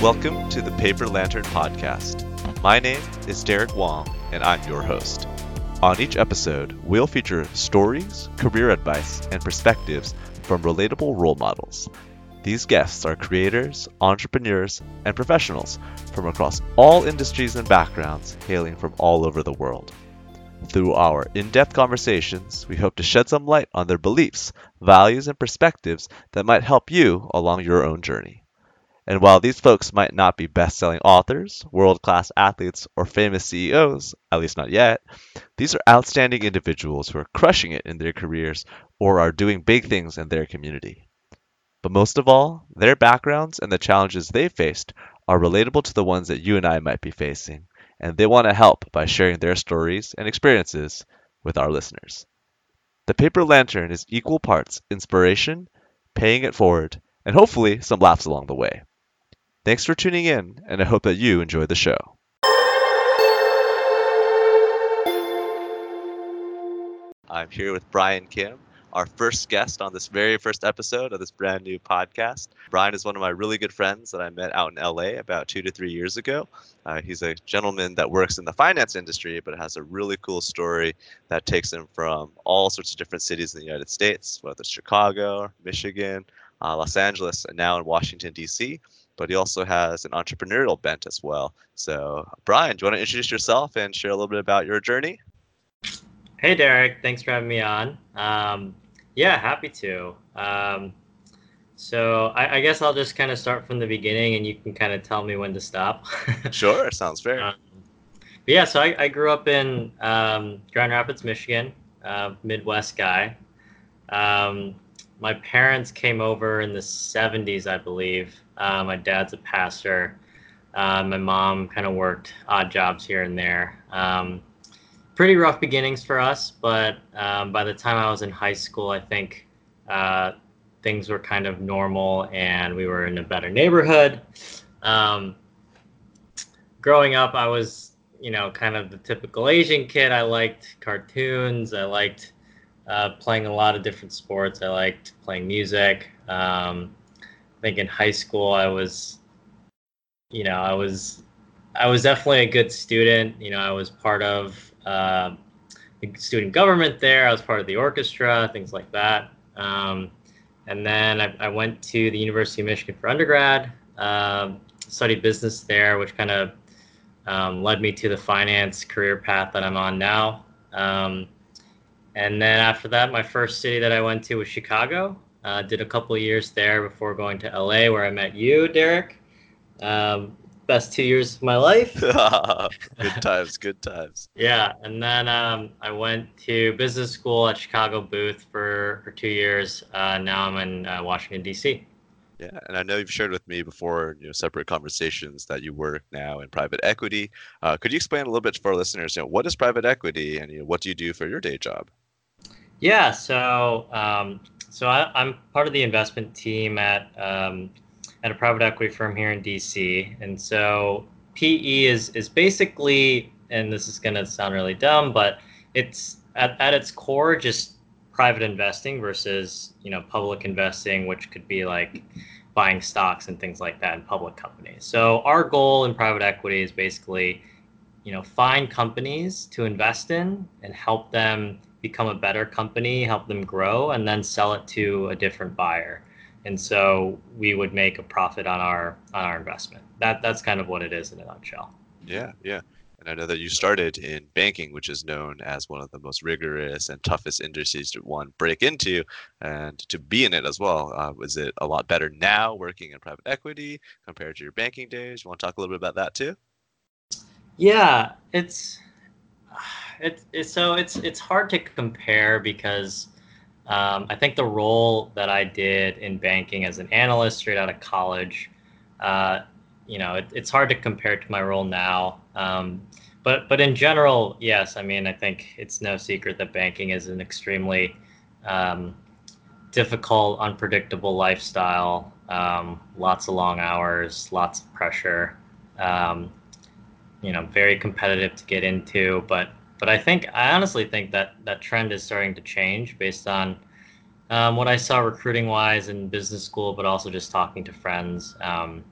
Welcome to the Paper Lantern Podcast. My name is Derek Wong, and I'm your host. On each episode, we'll feature stories, career advice, and perspectives from relatable role models. These guests are creators, entrepreneurs, and professionals from across all industries and backgrounds, hailing from all over the world. Through our in depth conversations, we hope to shed some light on their beliefs, values, and perspectives that might help you along your own journey. And while these folks might not be best selling authors, world class athletes, or famous CEOs, at least not yet, these are outstanding individuals who are crushing it in their careers or are doing big things in their community. But most of all, their backgrounds and the challenges they faced are relatable to the ones that you and I might be facing, and they want to help by sharing their stories and experiences with our listeners. The Paper Lantern is equal parts inspiration, paying it forward, and hopefully some laughs along the way. Thanks for tuning in, and I hope that you enjoy the show. I'm here with Brian Kim, our first guest on this very first episode of this brand new podcast. Brian is one of my really good friends that I met out in LA about two to three years ago. Uh, he's a gentleman that works in the finance industry, but has a really cool story that takes him from all sorts of different cities in the United States, whether it's Chicago, Michigan, uh, Los Angeles, and now in Washington, D.C but he also has an entrepreneurial bent as well. So, Brian, do you want to introduce yourself and share a little bit about your journey? Hey, Derek. Thanks for having me on. Um, yeah, happy to. Um, so, I, I, guess I'll just kind of start from the beginning and you can kind of tell me when to stop. sure, sounds fair. Um, yeah, so I, I, grew up in um, Grand Rapids, Michigan, uh, Midwest guy. Um, my parents came over in the 70s, I believe. Uh, my dad's a pastor. Uh, my mom kind of worked odd jobs here and there. Um, pretty rough beginnings for us, but um, by the time I was in high school, I think uh, things were kind of normal and we were in a better neighborhood. Um, growing up, I was, you know, kind of the typical Asian kid. I liked cartoons. I liked uh, playing a lot of different sports. I liked playing music. Um, think in high school I was, you know, I was, I was definitely a good student. You know, I was part of uh, the student government there. I was part of the orchestra, things like that. Um, and then I, I, went to the University of Michigan for undergrad. Um, studied business there, which kind of um, led me to the finance career path that I'm on now. Um, and then after that, my first city that I went to was Chicago. Uh, did a couple years there before going to LA, where I met you, Derek. Um, best two years of my life. good times, good times. Yeah, and then um, I went to business school at Chicago Booth for for two years. Uh, now I'm in uh, Washington D.C. Yeah, and I know you've shared with me before, you know, separate conversations that you work now in private equity. Uh, could you explain a little bit for our listeners? You know, what is private equity, and you know, what do you do for your day job? Yeah, so um, so I, am part of the investment team at um, at a private equity firm here in DC, and so PE is is basically, and this is going to sound really dumb, but it's at, at its core just private investing versus you know public investing, which could be like buying stocks and things like that in public companies. So our goal in private equity is basically, you know, find companies to invest in and help them become a better company, help them grow, and then sell it to a different buyer. And so we would make a profit on our on our investment. That that's kind of what it is in a nutshell. Yeah, yeah. And I know that you started in banking, which is known as one of the most rigorous and toughest industries to one break into, and to be in it as well. Uh, was it a lot better now working in private equity compared to your banking days? You want to talk a little bit about that too? Yeah, it's it's, it's so it's it's hard to compare because um, I think the role that I did in banking as an analyst straight out of college, uh, you know, it, it's hard to compare to my role now. Um, but but in general, yes. I mean, I think it's no secret that banking is an extremely um, difficult, unpredictable lifestyle. Um, lots of long hours, lots of pressure. Um, you know, very competitive to get into, but but I think I honestly think that that trend is starting to change based on um, what I saw recruiting wise in business school, but also just talking to friends. Um,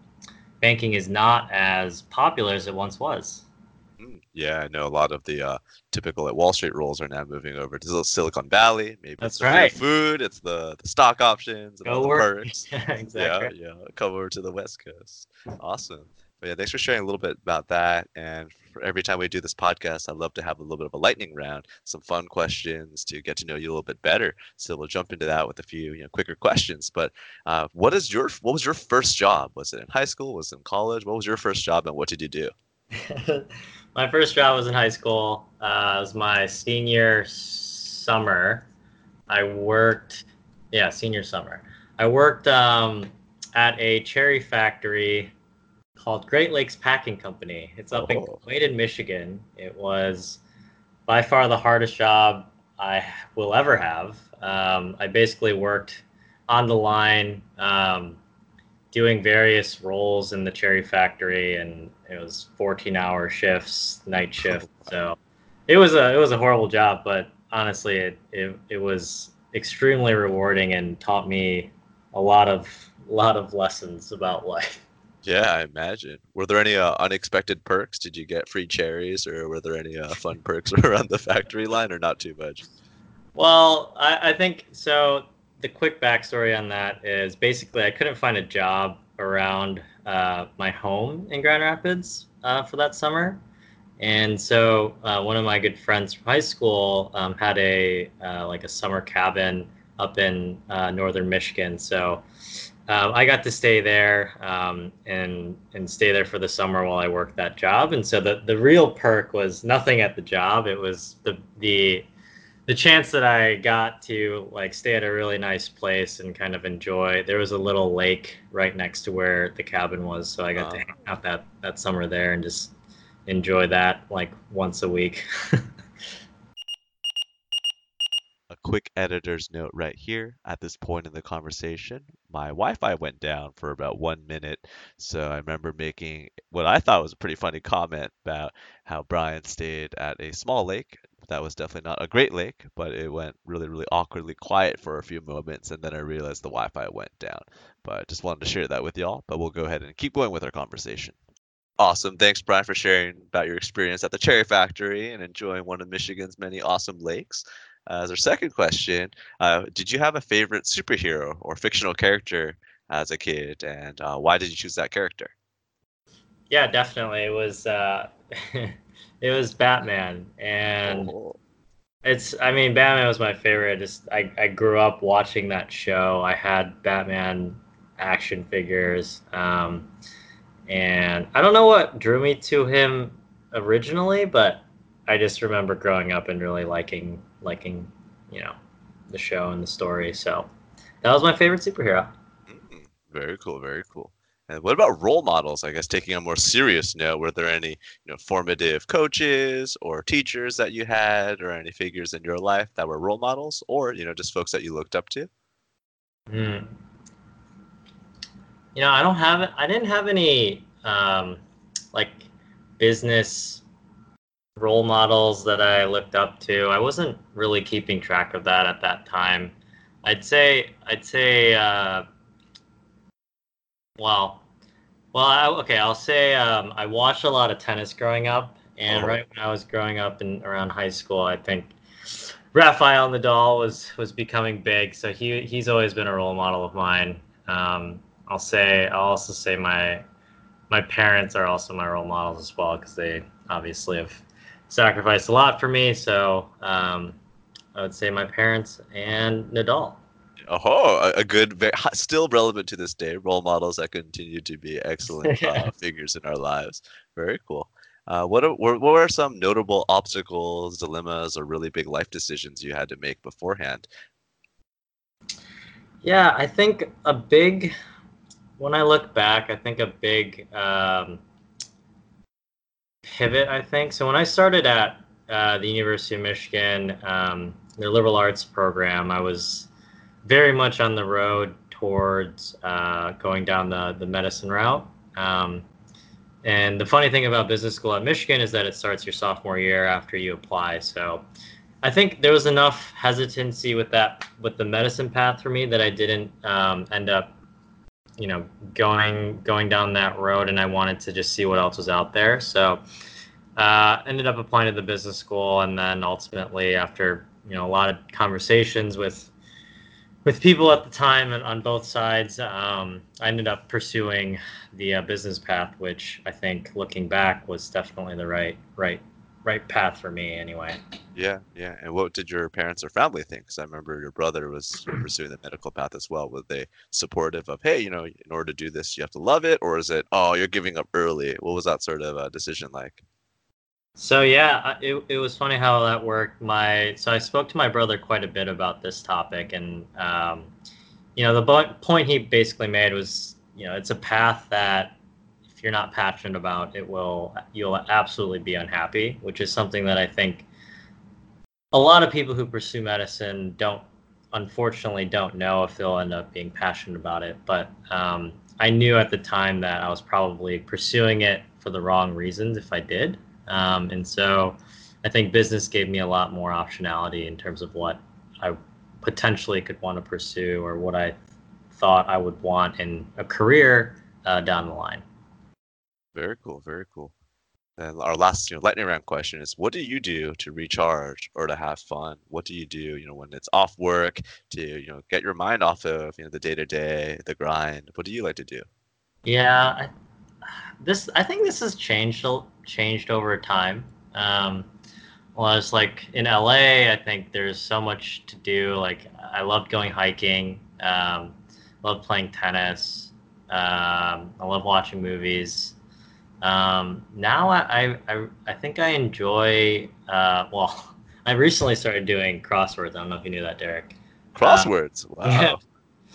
banking is not as popular as it once was. Mm, yeah, I know a lot of the uh, typical at Wall Street roles are now moving over to Silicon Valley. Maybe That's it's the right. food, it's the, the stock options, and Go all the work. perks. Yeah, exactly. Yeah, yeah. Come over to the West Coast. Awesome. But yeah, thanks for sharing a little bit about that. And every time we do this podcast, I love to have a little bit of a lightning round, some fun questions to get to know you a little bit better. So we'll jump into that with a few, you know, quicker questions. But uh, what is your what was your first job? Was it in high school? Was it in college? What was your first job, and what did you do? my first job was in high school. Uh, it was my senior summer. I worked, yeah, senior summer. I worked um, at a cherry factory called Great Lakes Packing Company. It's up in Oh. Clayton, Michigan. It was by far the hardest job I will ever have. Um, I basically worked on the line, um, doing various roles in the cherry factory, and it was 14-hour shifts, night shift. So it was a it was a horrible job, but honestly, it it, it was extremely rewarding and taught me a lot of lot of lessons about life. Yeah, I imagine. Were there any uh, unexpected perks? Did you get free cherries, or were there any uh, fun perks around the factory line, or not too much? Well, I, I think so. The quick backstory on that is basically I couldn't find a job around uh, my home in Grand Rapids uh, for that summer, and so uh, one of my good friends from high school um, had a uh, like a summer cabin up in northern Michigan. So um, I got to stay there um, and and stay there for the summer while I worked that job. And so the the real perk was nothing at the job. It was the the the chance that I got to like stay at a really nice place and kind of enjoy. There was a little lake right next to where the cabin was, so I got to Ah. hang out that that summer there and just enjoy that like once a week. Quick editor's note right here. At this point in the conversation, my Wi-Fi went down for about one minute, so I remember making what I thought was a pretty funny comment about how Brian stayed at a small lake. That was definitely not a great lake, but it went really, really awkwardly quiet for a few moments, and then I realized the Wi-Fi went down. But I just wanted to share that with y'all. But we'll go ahead and keep going with our conversation. Awesome. Thanks, Brian, for sharing about your experience at the Cherry Factory and enjoying one of Michigan's many awesome lakes. Uh, as our second question, uh, did you have a favorite superhero or fictional character as a kid, and uh, why did you choose that character? yeah, definitely. It was uh, it was Batman, and Oh, It's, I mean, Batman was my favorite. I just, I, I grew up watching that show. I had Batman action figures. Um, and I don't know what drew me to him originally, but I just remember growing up and really liking, liking, you know, the show and the story. So that was my favorite superhero. mm, very cool, very cool. And what about role models? I guess taking a more serious note, were there any you know formative coaches or teachers that you had, or any figures in your life that were role models, or you know just folks that you looked up to? Hmm. You know, I don't have I didn't have any um, like business role models that I looked up to. I wasn't really keeping track of that at that time. I'd say I'd say uh, well, well, I, okay. I'll say um, I watched a lot of tennis growing up, and Oh. right when I was growing up and around high school, I think Rafael Nadal was was becoming big, so he he's always been a role model of mine. Um, I'll say I'll also say my my parents are also my role models as well because they obviously have sacrificed a lot for me. So um, I would say my parents and Nadal. Oh, a, good, still relevant to this day, role models that continue to be excellent uh, figures in our lives. Very cool. Uh, what, are, what what are some notable obstacles, dilemmas, or really big life decisions you had to make beforehand? Yeah, I think a big, when I look back, I think a big um, pivot, I think. So when I started at uh, the University of Michigan, um, their liberal arts program, I was very much on the road towards uh, going down the, the medicine route. Um, and the funny thing about business school at Michigan is that it starts your sophomore year after you apply. So I think there was enough hesitancy with that with the medicine path for me that I didn't um, end up you know, going going down that road, and I wanted to just see what else was out there. So, uh, ended up applying to the business school, and then ultimately, after you know a lot of conversations with with people at the time and on both sides, um, I ended up pursuing the uh, business path, which I think, looking back, was definitely the right right right path for me anyway. Yeah, yeah. And what did your parents or family think? Because I remember your brother was pursuing the medical path as well. Were they supportive of, hey, you know, in order to do this, you have to love it, or is it, oh, you're giving up early? What was that sort of uh, decision like? So yeah, it, it was funny how that worked. My so I spoke to my brother quite a bit about this topic, and um, you know the point he basically made was, you know, it's a path that if you're not passionate about, it will you'll absolutely be unhappy, which is something that I think a lot of people who pursue medicine don't unfortunately don't know if they'll end up being passionate about it. But um, I knew at the time that I was probably pursuing it for the wrong reasons if I did. Um, and so I think business gave me a lot more optionality in terms of what I potentially could want to pursue or what I thought I would want in a career uh, down the line. Very cool. Very cool. And our last, you know, lightning round question is: What do you do to recharge or to have fun? What do you do, you know, when it's off work to, you know, get your mind off of, you know, the day to day, the grind? What do you like to do? Yeah, I, this I think this has changed changed over time. Um, was like in LA, I think there's so much to do. Like I loved going hiking, um, loved playing tennis, um, I love watching movies. Um, now I, I I think I enjoy. Uh, well, I recently started doing crosswords. I don't know if you knew that, Derek. Crosswords. wow. Yeah.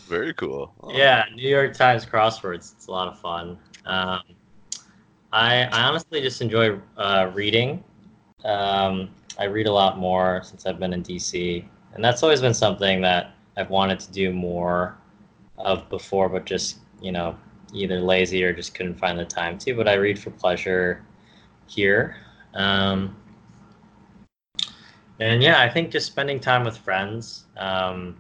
Very cool. Oh. Yeah, New York Times crosswords. It's a lot of fun. Um, I, I honestly just enjoy uh, reading. Um, I read a lot more since I've been in DC, and that's always been something that I've wanted to do more of before, but just you know either lazy or just couldn't find the time to. But I read for pleasure here. Um, and yeah, I think just spending time with friends, um,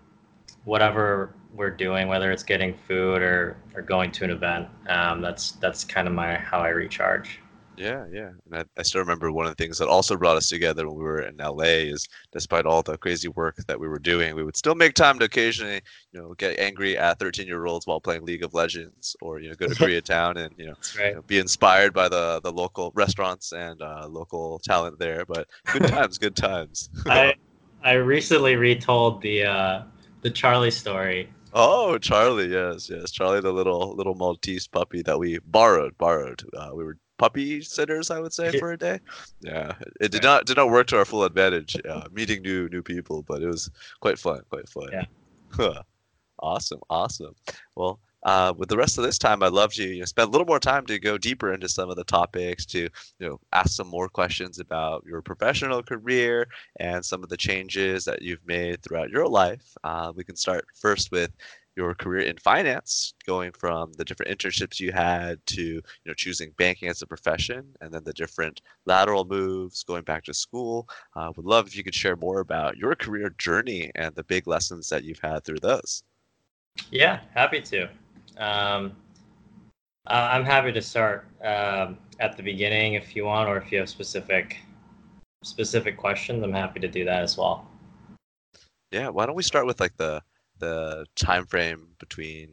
whatever we're doing, whether it's getting food or, or going to an event. Um, that's that's kind of my how I recharge. Yeah, yeah. And I, I still remember one of the things that also brought us together when we were in LA is despite all the crazy work that we were doing, we would still make time to occasionally, you know, get angry at 13 year olds while playing League of Legends or, you know, go to Koreatown and, you know, right. you know, be inspired by the, the local restaurants and uh, local talent there. But good times, good times. I, I recently retold the, uh, the Charlie story Oh, Charlie, yes, yes, Charlie, the little little Maltese puppy that we borrowed, borrowed. Uh, we were puppy sitters, I would say, for a day. Yeah, it did not did not work to our full advantage, uh, meeting new new people, but it was quite fun, quite fun. Yeah. awesome, awesome. Well, uh, with the rest of this time, I'd love to you know, spend a little more time to go deeper into some of the topics, to you know ask some more questions about your professional career and some of the changes that you've made throughout your life. Uh, we can start first with your career in finance, going from the different internships you had to you know choosing banking as a profession, and then the different lateral moves, going back to school. Uh, would love if you could share more about your career journey and the big lessons that you've had through those. Yeah, happy to. Um, I'm happy to start um, at the beginning if you want, or if you have specific specific questions, I'm happy to do that as well. Yeah, why don't we start with like the the time frame between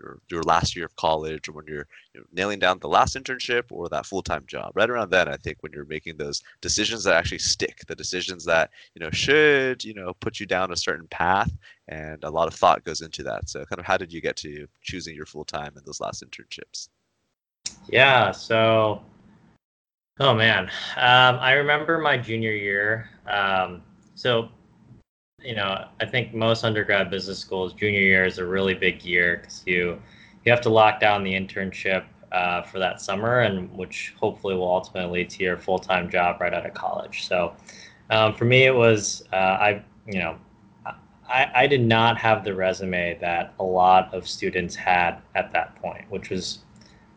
your, your last year of college or when you're you know, nailing down the last internship or that full-time job? Right around then i think when you're making those decisions that actually stick the decisions that you know should you know put you down a certain path and a lot of thought goes into that. So kind of how did you get to choosing your full-time and those last internships? Yeah so oh man. Um, i remember my junior year um, so you know, I think most undergrad business schools junior year is a really big year because you you have to lock down the internship uh, for that summer, and which hopefully will ultimately lead to your full time job right out of college. So um, for me, it was uh, I you know I, I did not have the resume that a lot of students had at that point, which was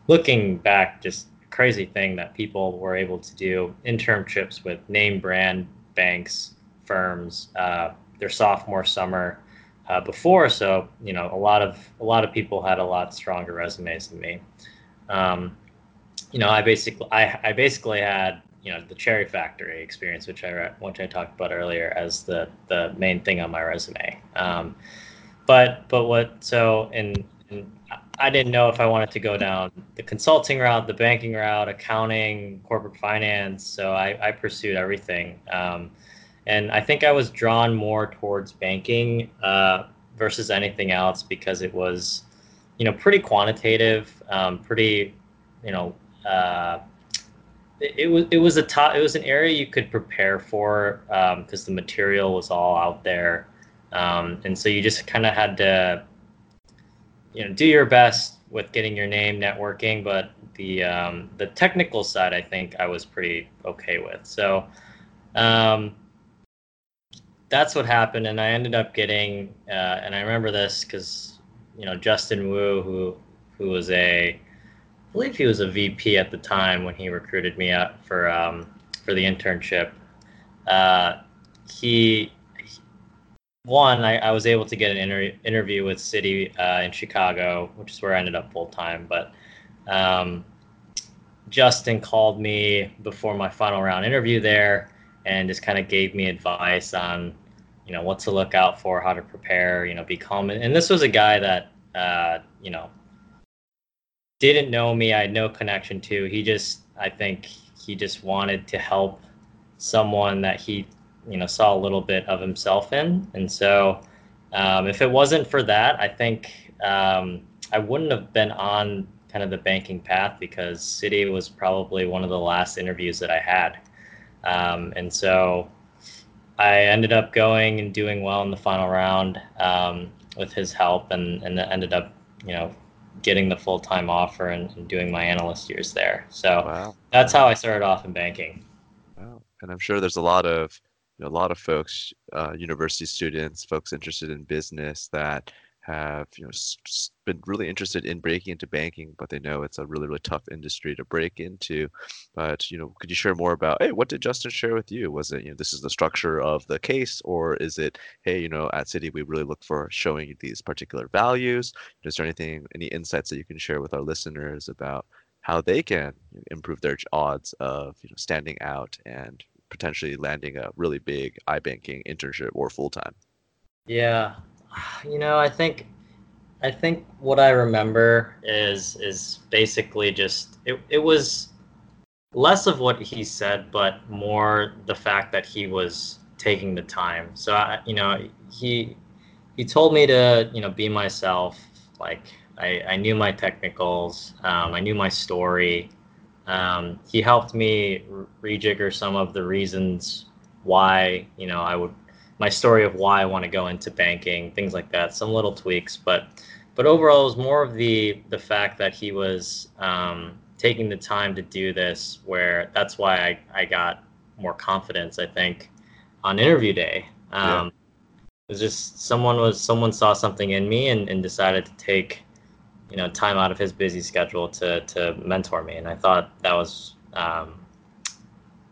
looking back just crazy thing that people were able to do internships with name brand banks firms uh, their sophomore summer uh, before. So you know, a lot of a lot of people had a lot stronger resumes than me. Um, you know, I basically I, I basically had you know the Cherry Factory experience, which I which I talked about earlier, as the the main thing on my resume. Um, but but what so and, I didn't know if I wanted to go down the consulting route, the banking route, accounting, corporate finance. So I, I pursued everything. Um, and I think I was drawn more towards banking uh, versus anything else because it was, you know, pretty quantitative, um, pretty, you know, uh, it, it, was it was a top, it was an area you could prepare for because um, the material was all out there, um, and so you just kind of had to, you know, do your best with getting your name, networking, but the um, the technical side, I think I was pretty okay with. So. That's what happened, and I ended up getting, uh, and I remember this because you know Justin Wu, who who was a, I believe he was a VP at the time when he recruited me up for um, for the internship. Uh, he, one, I, I was able to get an inter- interview with Citi uh, in Chicago, which is where I ended up full time. But um, Justin called me before my final round interview there and just kind of gave me advice on you know what to look out for, how to prepare, you know, be calm. And this was a guy that uh, you know didn't know me. I had no connection to. He just, I think, he just wanted to help someone that he, you know, saw a little bit of himself in. And so, um, if it wasn't for that, I think um, I wouldn't have been on kind of the banking path because Citi was probably one of the last interviews that I had. Um, and so I ended up going and doing well in the final round um, with his help, and and ended up, you know, getting the full time offer and, and, doing my analyst years there. So wow. that's how I started off in banking. Wow. And I'm sure there's a lot of you know, a lot of folks, uh, university students, folks interested in business that have you know been really interested in breaking into banking, but they know it's a really really tough industry to break into. But you know, could you share more about hey, what did Justin share with you? Was it you know this is the structure of the case, or is it hey you know at Citi we really look for showing these particular values? Is there anything any insights that you can share with our listeners about how they can improve their odds of you know standing out and potentially landing a really big iBanking internship or full time? Yeah, you know, I think I think what I remember is is basically just it, it was less of what he said, but more the fact that he was taking the time. So I, you know, he he told me to you know be myself. Like I, I knew my technicals, um, I knew my story. Um, he helped me rejigger some of the reasons why you know I would my story of why I want to go into banking, things like that. Some little tweaks, but but overall, it was more of the the fact that he was um, taking the time to do this. Where that's why I, I got more confidence. I think on interview day. Um, yeah. It was just someone was someone saw something in me and, and decided to take you know time out of his busy schedule to to mentor me, and I thought that was um,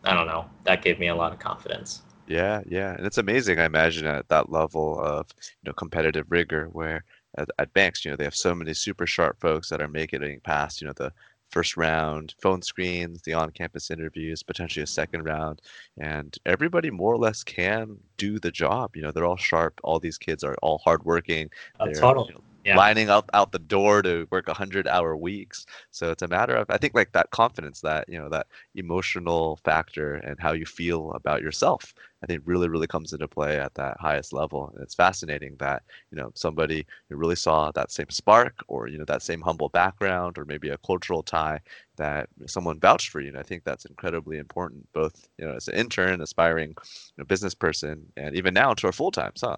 I don't know that gave me a lot of confidence. Yeah, yeah, and it's amazing. I imagine at that level of you know competitive rigor, where at, at banks, you know, they have so many super sharp folks that are making it past you know the first round phone screens, the on-campus interviews, potentially a second round, and everybody more or less can do the job. You know, they're all sharp. All these kids are all hardworking. Uh, totally. You know, yeah. lining up out the door to work 100 hour weeks. So it's a matter of i think like that confidence that you know that emotional factor and how you feel about yourself i think really really comes into play at that highest level. And it's fascinating that you know somebody who really saw that same spark or you know that same humble background or maybe a cultural tie that someone vouched for you. And i think that's incredibly important both you know as an intern aspiring you know, business person and even now to our full time huh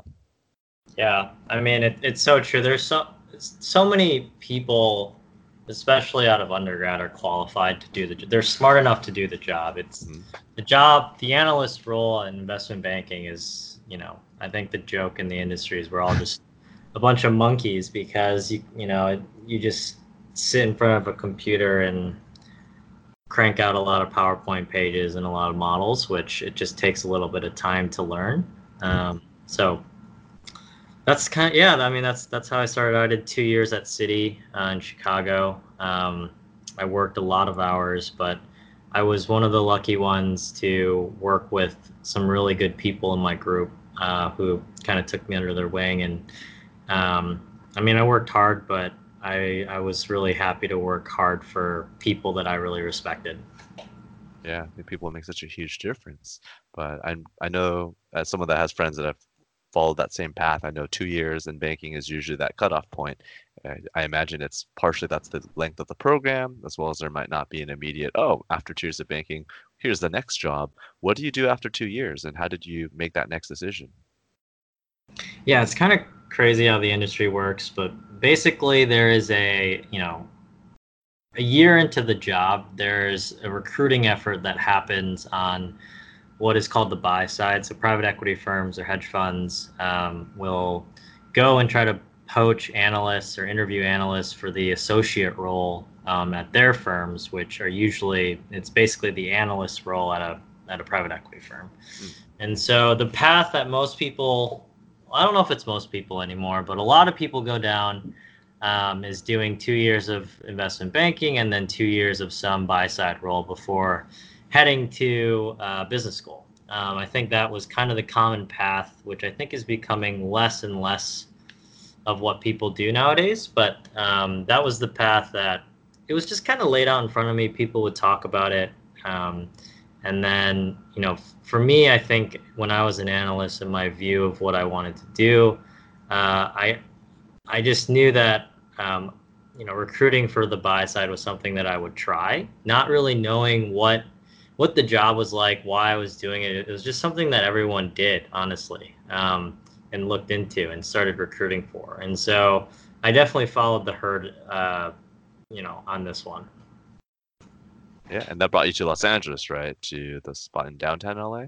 yeah, I mean it, it's so true. There's so so many people, especially out of undergrad, are qualified to do the. They're smart enough to do the job. It's mm-hmm. the job. The analyst role in investment banking is, you know, I think the joke in the industry is we're all just a bunch of monkeys because you you know you just sit in front of a computer and crank out a lot of PowerPoint pages and a lot of models, which it just takes a little bit of time to learn. Um, so That's kind of yeah. I mean, that's that's how I started. I did two years at Citi uh, in Chicago. Um, I worked a lot of hours, but I was one of the lucky ones to work with some really good people in my group uh, who kind of took me under their wing. And um, I mean, I worked hard, but I I was really happy to work hard for people that I really respected. Yeah, people make such a huge difference. But I I know as someone that has friends that have followed that same path, I know two years in banking is usually that cutoff point. I, I imagine it's partially that's the length of the program, as well as there might not be an immediate oh after two years of banking, here's the next job. What do you do after two years, and how did you make that next decision? Yeah, it's kind of crazy how the industry works, but basically there is a you know a year into the job, there's a recruiting effort that happens on what is called the buy side. So private equity firms or hedge funds um, will go and try to poach analysts or interview analysts for the associate role um, at their firms, which are usually it's basically the analyst role at a at a private equity firm. Mm. And so the path that most people, I don't know if it's most people anymore, but a lot of people go down um, is doing two years of investment banking and then two years of some buy side role before heading to uh, business school. Um, I think that was kind of the common path, which I think is becoming less and less of what people do nowadays. But um, that was the path that it was just kind of laid out in front of me. People would talk about it. Um, and then, you know, for me, I think when I was an analyst and my view of what I wanted to do, uh, I, I just knew that um, you know, recruiting for the buy side was something that I would try, not really knowing what what the job was like, why I was doing it. It was just something that everyone did, honestly, um, and looked into and started recruiting for. And so I definitely followed the herd, uh, you know, on this one. Yeah, and that brought you to Los Angeles, right? To the spot in downtown LA.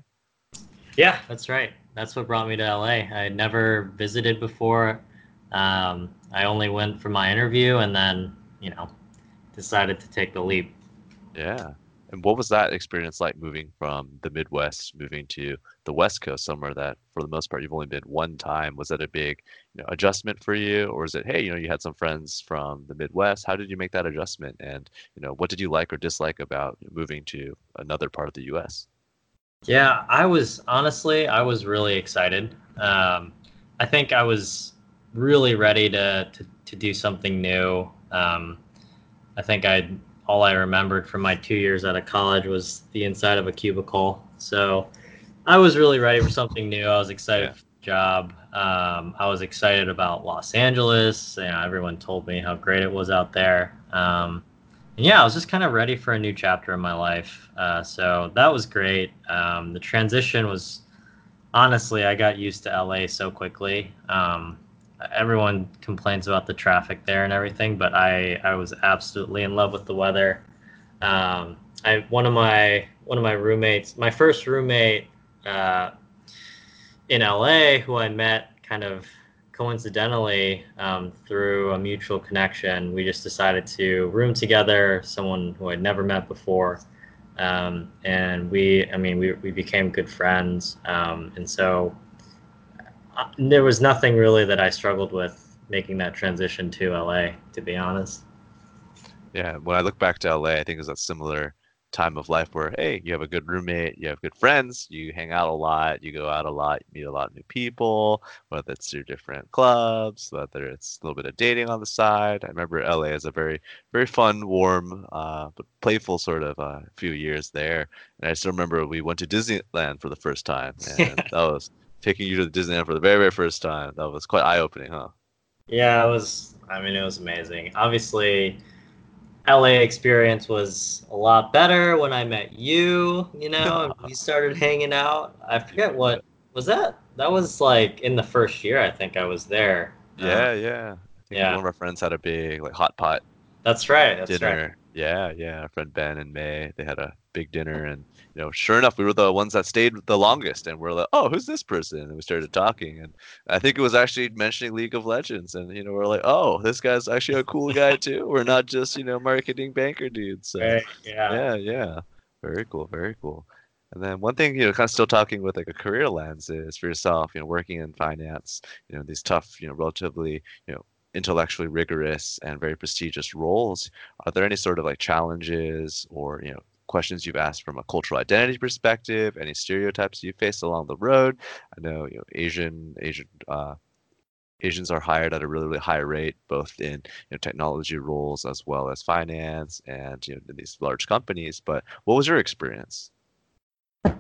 Yeah, that's right. That's what brought me to LA. I had never visited before. Um, I only went for my interview and then, you know, decided to take the leap. Yeah. And what was that experience like moving from the Midwest, moving to the West Coast, somewhere that for the most part you've only been one time? Was that a big you know, adjustment for you, or is it hey, you know, you had some friends from the Midwest? How did you make that adjustment? And you know, what did you like or dislike about moving to another part of the U.S.? Yeah, I was honestly, I was really excited. Um, I think I was really ready to to, to do something new. Um, I think I all I remembered from my two years out of college was the inside of a cubicle. So I was really ready for something new. I was excited yeah. for the job. Um, I was excited about Los Angeles. You know, everyone told me how great it was out there. Um, and yeah, I was just kind of ready for a new chapter in my life. Uh, so that was great. Um, the transition was honestly, I got used to LA so quickly. Um, everyone complains about the traffic there and everything, but I I was absolutely in love with the weather. Um, I one of my one of my roommates, my first roommate uh, in LA, who I met kind of coincidentally um, through a mutual connection. We just decided to room together. Someone who I'd never met before. Um, and we, I mean, we, we became good friends. Um, and so there was nothing really that I struggled with making that transition to LA, to be honest. Yeah, when I look back to LA, I think it was a similar time of life where hey, you have a good roommate, you have good friends, you hang out a lot, you go out a lot, you meet a lot of new people, whether it's through different clubs, whether it's a little bit of dating on the side. I remember LA as a very, very fun, warm, uh, but playful sort of uh, few years there. And I still remember we went to Disneyland for the first time, and that was taking you to the Disneyland for the very, very first time. That was quite eye opening, huh? Yeah, it was. I mean, it was amazing. Obviously, LA experience was a lot better when I met you. You know, we started hanging out. I forget what was that. That was like in the first year. I think I was there. Yeah, um, yeah. yeah. One of our friends had a big like hot pot. That's right. That's dinner. right. Yeah, yeah. Our friend Ben and May, they had a big dinner, and you know, sure enough, we were the ones that stayed the longest, and we're like, oh, who's this person? And we started talking, and I think it was actually mentioning League of Legends, and you know, we're like, oh, this guy's actually a cool guy too. We're not just you know marketing banker dudes. So, right. Yeah. Yeah, yeah. Very cool. Very cool. And then one thing, you know, kind of still talking with like a career lens is for yourself, you know, working in finance, you know, these tough, you know, relatively, you know, intellectually rigorous and very prestigious roles. Are there any sort of like challenges or, you know, questions you've asked from a cultural identity perspective, any stereotypes you faced along the road? I know, you know, Asian, Asian, uh, Asians are hired at a really, really high rate, both in you know, technology roles as well as finance and you know these large companies. But what was your experience?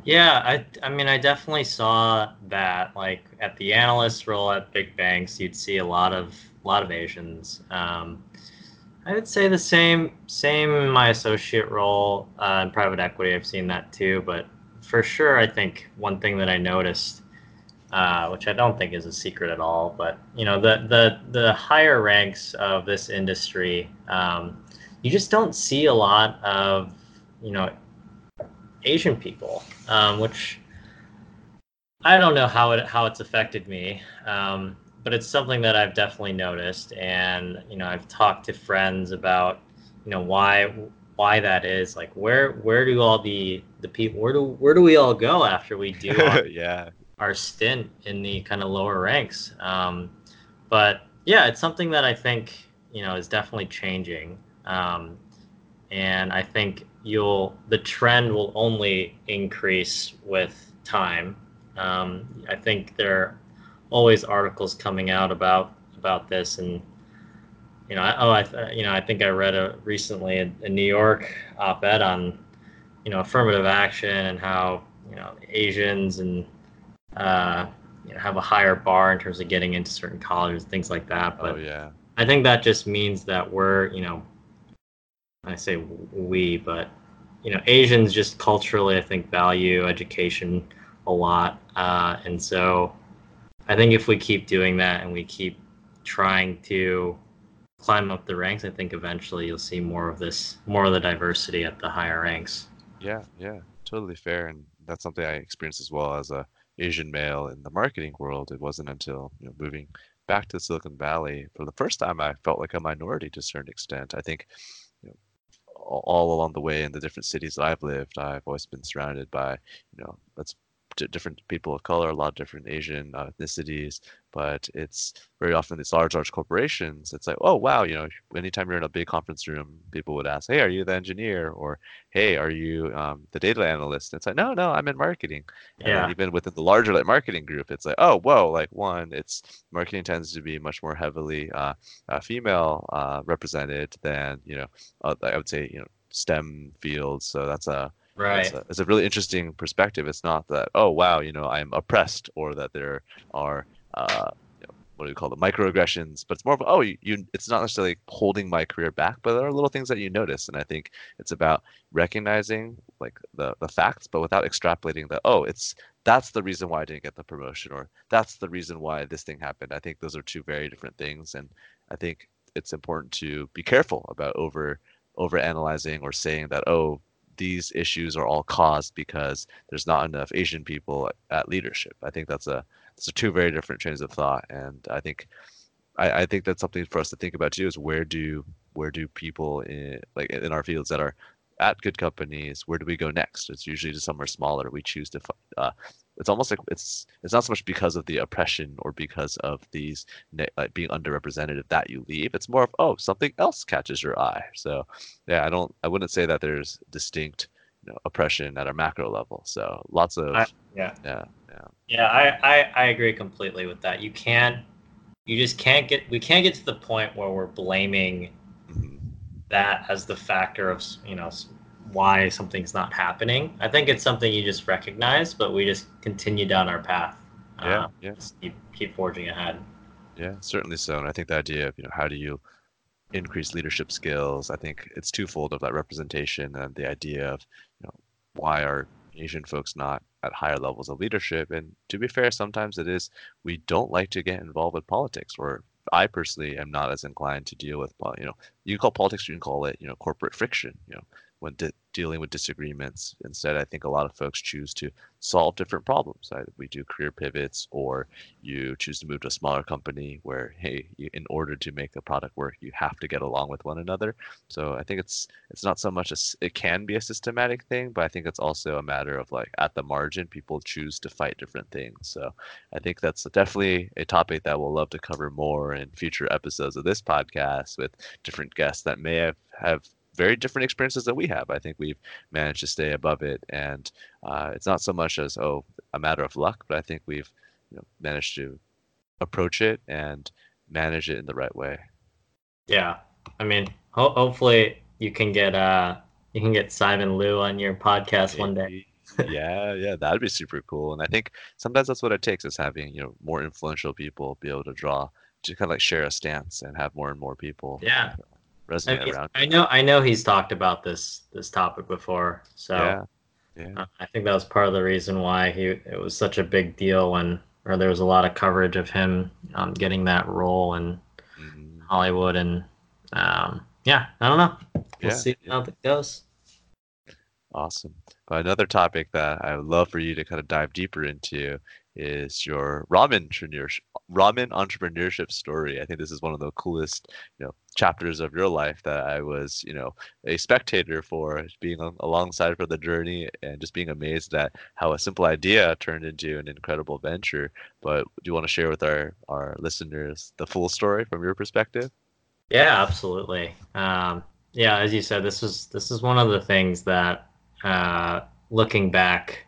Yeah, I I mean I definitely saw that like at the analyst role at big banks, you'd see a lot of a lot of Asians. Um, I would say the same same my associate role uh, in private equity. I've seen that too, but for sure, I think one thing that I noticed, uh, which I don't think is a secret at all, but you know the the the higher ranks of this industry, um, you just don't see a lot of you know Asian people, um, which I don't know how it how it's affected me, um, but it's something that I've definitely noticed, and you know I've talked to friends about you know why why that is. Like where where do all the the people where do where do we all go after we do our, yeah our stint in the kind of lower ranks? Um, but yeah, it's something that I think you know is definitely changing, um, and I think you'll the trend will only increase with time. Um, I think there always articles coming out about about this, and you know, I, oh, I you know, I think I read a recently a, a New York op-ed on you know affirmative action and how you know Asians and uh, you know, have a higher bar in terms of getting into certain colleges, things like that. But oh yeah, I think that just means that we're you know I say we, but you know, Asians just culturally, I think, value education a lot, uh, and so I think if we keep doing that and we keep trying to climb up the ranks, I think eventually you'll see more of this, more of the diversity at the higher ranks. Yeah, yeah, totally fair, and that's something I experienced as well as a Asian male in the marketing world. It wasn't until you know, moving back to Silicon Valley for the first time I felt like a minority to a certain extent. I think all along the way in the different cities that I've lived, I've always been surrounded by, you know, let's different people of color, a lot of different Asian uh, ethnicities, but it's very often these large, large corporations. It's like, oh wow, you know, anytime you're in a big conference room, people would ask, hey, are you the engineer? Or hey, are you um, the data analyst? And it's like, no, no, I'm in marketing. Yeah. And even within the larger like marketing group, it's like, oh whoa, like one, it's marketing tends to be much more heavily uh, uh, female uh, represented than you know, uh, I would say you know STEM fields. So that's a Right. It's a, it's a, really interesting perspective. It's not that oh wow, you know, I'm oppressed, or that there are uh, you know, what do we call the microaggressions, but it's more of oh you, you it's not necessarily holding my career back, but there are little things that you notice, and I think it's about recognizing like the the facts, but without extrapolating that oh it's that's the reason why I didn't get the promotion, or that's the reason why this thing happened. I think those are two very different things, and I think it's important to be careful about over over analyzing or saying that oh these issues are all caused because there's not enough Asian people at leadership. I think that's a are two very different trains of thought, and I think I, I think that's something for us to think about too. Is where do where do people in like in our fields that are at good companies, where do we go next? It's usually to somewhere smaller. We choose to uh, it's almost like it's it's not so much because of the oppression or because of these like being underrepresented that you leave. It's more of oh something else catches your eye. So yeah, I don't I wouldn't say that there's distinct you know, oppression at a macro level. So lots of I, yeah yeah yeah yeah I, I I agree completely with that. You can't you just can't get we can't get to the point where we're blaming mm-hmm. that as the factor of you know why something's not happening. I think it's something you just recognize, but we just continue down our path. Yeah, uh, yeah. Keep, keep forging ahead. Yeah, certainly so. And I think the idea of you know how do you increase leadership skills? I think it's twofold of that representation and the idea of you know why are Asian folks not at higher levels of leadership? And to be fair, sometimes it is we don't like to get involved with politics or I personally am not as inclined to deal with, you know, you can call politics, you can call it, you know, corporate friction. You know, when dealing with disagreements. Instead, I think a lot of folks choose to solve different problems. Right? We do career pivots, or you choose to move to a smaller company where, hey, you, in order to make a product work, you have to get along with one another. So I think it's it's not so much as it can be a systematic thing, but I think it's also a matter of like at the margin, people choose to fight different things. So I think that's definitely a topic that we'll love to cover more in future episodes of this podcast with different guests that may have have very different experiences that we have. I think we've managed to stay above it, and uh, it's not so much as oh a matter of luck, but I think we've you know, managed to approach it and manage it in the right way. Yeah, I mean, ho- hopefully you can get uh you can get Simu Liu on your podcast one day. yeah, yeah, that'd be super cool. And I think sometimes that's what it takes is having you know more influential people be able to draw to kind of like share a stance and have more and more people. Yeah, resonate I, mean, around. I know I know he's talked about this this topic before, so Yeah, yeah, I think that was part of the reason why he it was such a big deal when or there was a lot of coverage of him um, getting that role in mhm, Hollywood and um, yeah, I don't know. We'll Yeah, see how it goes. awesome. But another topic that I would love for you to kind of dive deeper into is your ramen entrepreneurship, ramen entrepreneurship story. I think this is one of the coolest, you know, chapters of your life that I was, you know, a spectator for, being alongside for the journey and just being amazed at how a simple idea turned into an incredible venture. But do you want to share with our our listeners the full story from your perspective? Yeah, absolutely. Um, yeah, as you said, this was this is one of the things that uh, looking back,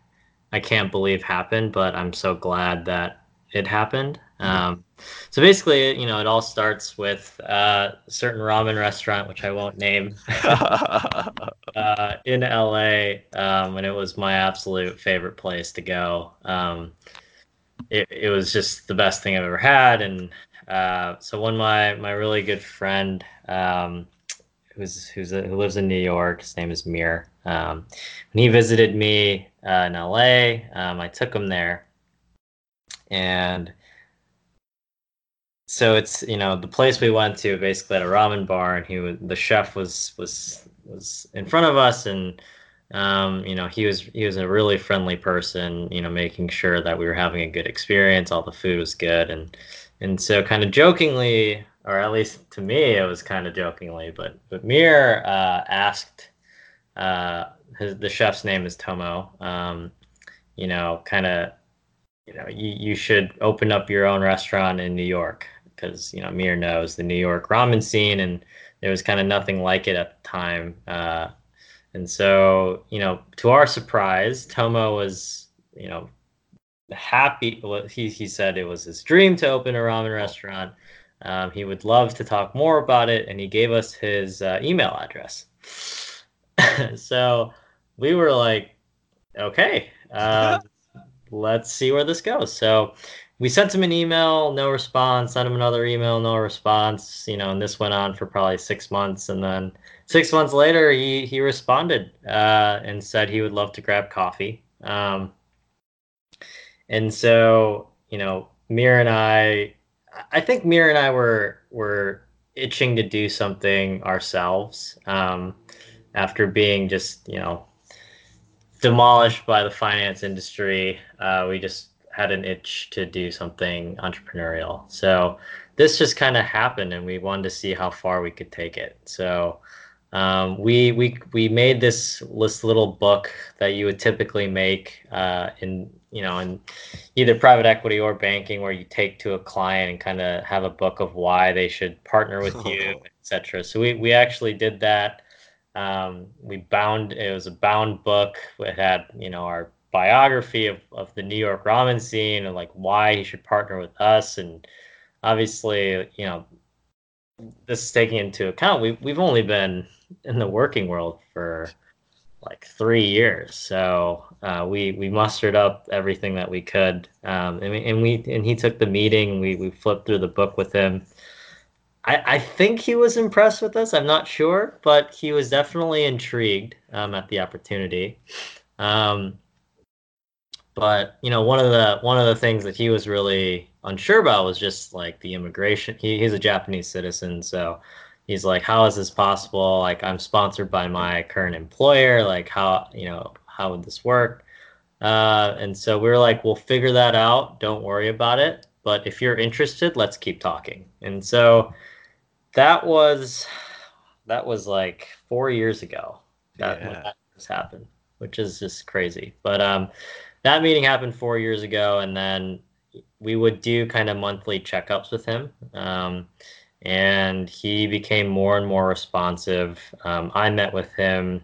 I can't believe happened, but I'm so glad that it happened. Um, so basically, you know, it all starts with uh, a certain ramen restaurant, which I won't name, uh, in LA, um, and it was my absolute favorite place to go. Um, it, it was just the best thing I've ever had, and uh, so when my my really good friend, um, who's who's a, who lives in New York, his name is Mir. Um, when he visited me uh, in LA, um, I took him there, and so it's you know the place we went to basically at a ramen bar, and he was the chef was was was in front of us, and um, you know he was he was a really friendly person, you know, making sure that we were having a good experience, all the food was good, and and so kind of jokingly, or at least to me, it was kind of jokingly, but but Mir uh, asked. Uh, his, the chef's name is Tomo. Um, you know, kind of, you know, you, you should open up your own restaurant in New York because you know Mir knows the New York ramen scene, and there was kind of nothing like it at the time. Uh, and so, you know, to our surprise, Tomo was, you know, happy. He he said it was his dream to open a ramen restaurant. Um, he would love to talk more about it, and he gave us his uh, email address. so we were like, okay, uh, let's see where this goes. So we sent him an email, no response. Sent him another email, no response. You know, and this went on for probably six months, and then six months later, he he responded uh, and said he would love to grab coffee. Um, and so, you know, Mir and I, I think Mir and I were were itching to do something ourselves um, after being just, you know, demolished by the finance industry. Uh, we just had an itch to do something entrepreneurial. So this just kind of happened, and we wanted to see how far we could take it. So um, we we we made this this little book that you would typically make uh, in you know in either private equity or banking, where you take to a client and kind of have a book of why they should partner with you, etc. So we we actually did that. Um, we bound it was a bound book. It had you know our biography of, of the New York ramen scene and like why he should partner with us. And obviously you know this is taking into account we we've only been in the working world for like three years. So uh, we we mustered up everything that we could. Um, and, we, and we and he took the meeting. We we flipped through the book with him I, I think he was impressed with us i'm not sure but he was definitely intrigued um, at the opportunity um, but you know one of the one of the things that he was really unsure about was just like the immigration he, he's a japanese citizen so he's like, how is this possible? Like, I'm sponsored by my current employer. Like, how, you know, how would this work? Uh, and so we were like, we'll figure that out. Don't worry about it. But if you're interested, let's keep talking. And so that was, that was like four years ago that, yeah. that first happened, which is just crazy. But um, that meeting happened four years ago. And then we would do kind of monthly checkups with him. Um, and he became more and more responsive. Um, I met with him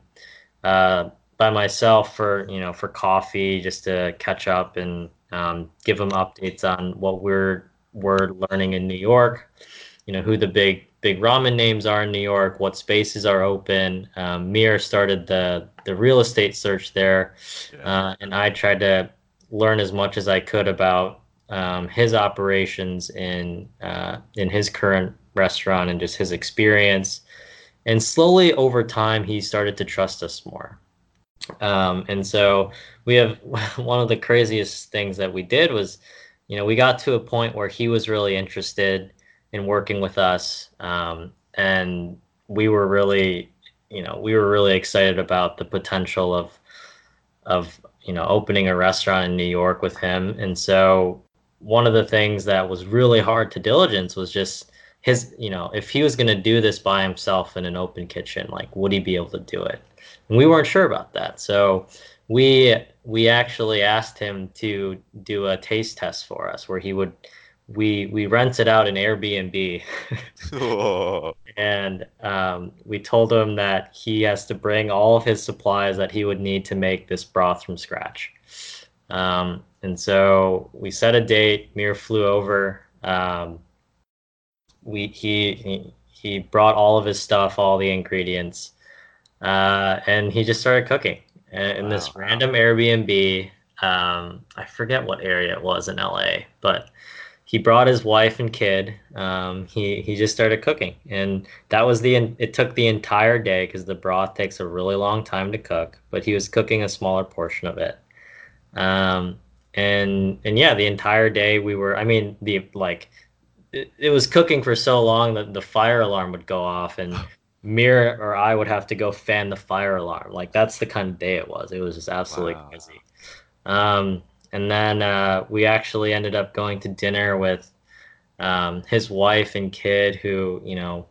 uh, by myself for you know for coffee just to catch up and um, give him updates on what we're we're learning in New York. You know who the big big ramen names are in New York, what spaces are open. Um, Mir started the the real estate search there, uh, and I tried to learn as much as I could about um, his operations in uh, in his current restaurant and just his experience. And slowly over time, he started to trust us more. Um, and so we have one of the craziest things that we did was, you know, we got to a point where he was really interested in working with us. Um, and we were really, you know, we were really excited about the potential of, of, you know, opening a restaurant in New York with him. And so one of the things that was really hard to diligence was just his you know if he was going to do this by himself in an open kitchen like would he be able to do it and we weren't sure about that so we we actually asked him to do a taste test for us where he would we we rented out an airbnb and um, we told him that he has to bring all of his supplies that he would need to make this broth from scratch um, and so we set a date. Mir flew over. Um, we he, he brought all of his stuff, all the ingredients, uh, and he just started cooking in wow, this random Airbnb. Um, I forget what area it was in LA, but he brought his wife and kid. Um, he he just started cooking, and that was the. It took the entire day because the broth takes a really long time to cook. But he was cooking a smaller portion of it, um, and and yeah, the entire day we were. I mean, the like, it, it was cooking for so long that the fire alarm would go off, and Mir or I would have to go fan the fire alarm. Like that's the kind of day it was. It was just absolutely wow. crazy. Um, and then uh, we actually ended up going to dinner with um, his wife and kid, who you know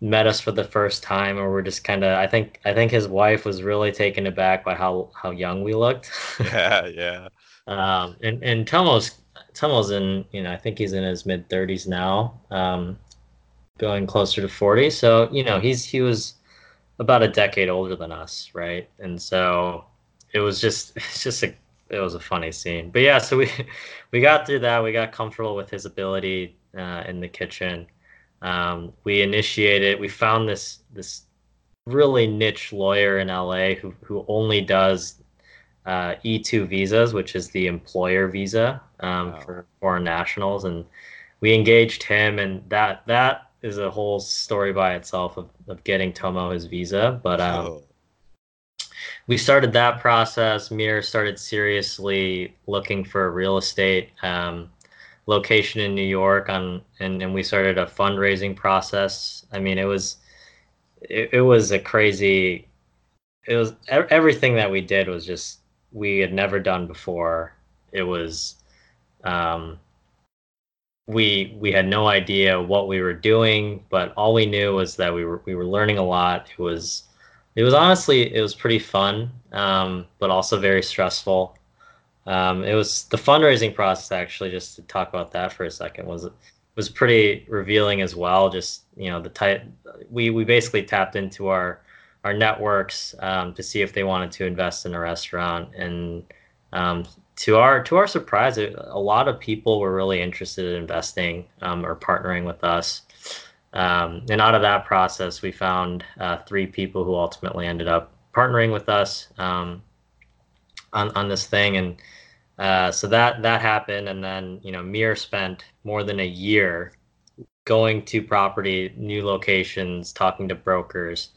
met us for the first time, or we're just kind of. I think I think his wife was really taken aback by how how young we looked. yeah, yeah. Um, and and Tomo's Tomo's in you know I think he's in his mid thirties now, um, going closer to forty. So you know he's he was about a decade older than us, right? And so it was just it's just a it was a funny scene. But yeah, so we we got through that. We got comfortable with his ability uh, in the kitchen. Um, we initiated. We found this this really niche lawyer in LA who who only does uh, E2 visas, which is the employer visa um, wow. for foreign nationals, and we engaged him, and that that is a whole story by itself of, of getting Tomo his visa. But um, oh. We started that process. Mir started seriously looking for a real estate um, location in New York, on and, and we started a fundraising process. I mean, it was it, it was a crazy. It was everything that we did was just we had never done before. It was um, we we had no idea what we were doing, but all we knew was that we were we were learning a lot. It was it was honestly it was pretty fun, um, but also very stressful. Um, it was the fundraising process actually. Just to talk about that for a second was was pretty revealing as well. Just you know the type we we basically tapped into our our networks um, to see if they wanted to invest in a restaurant. And um, to our to our surprise, a lot of people were really interested in investing um, or partnering with us. Um, and out of that process, we found uh, three people who ultimately ended up partnering with us um, on on this thing. And uh, so that that happened. And then you know, Mir spent more than a year going to property, new locations, talking to brokers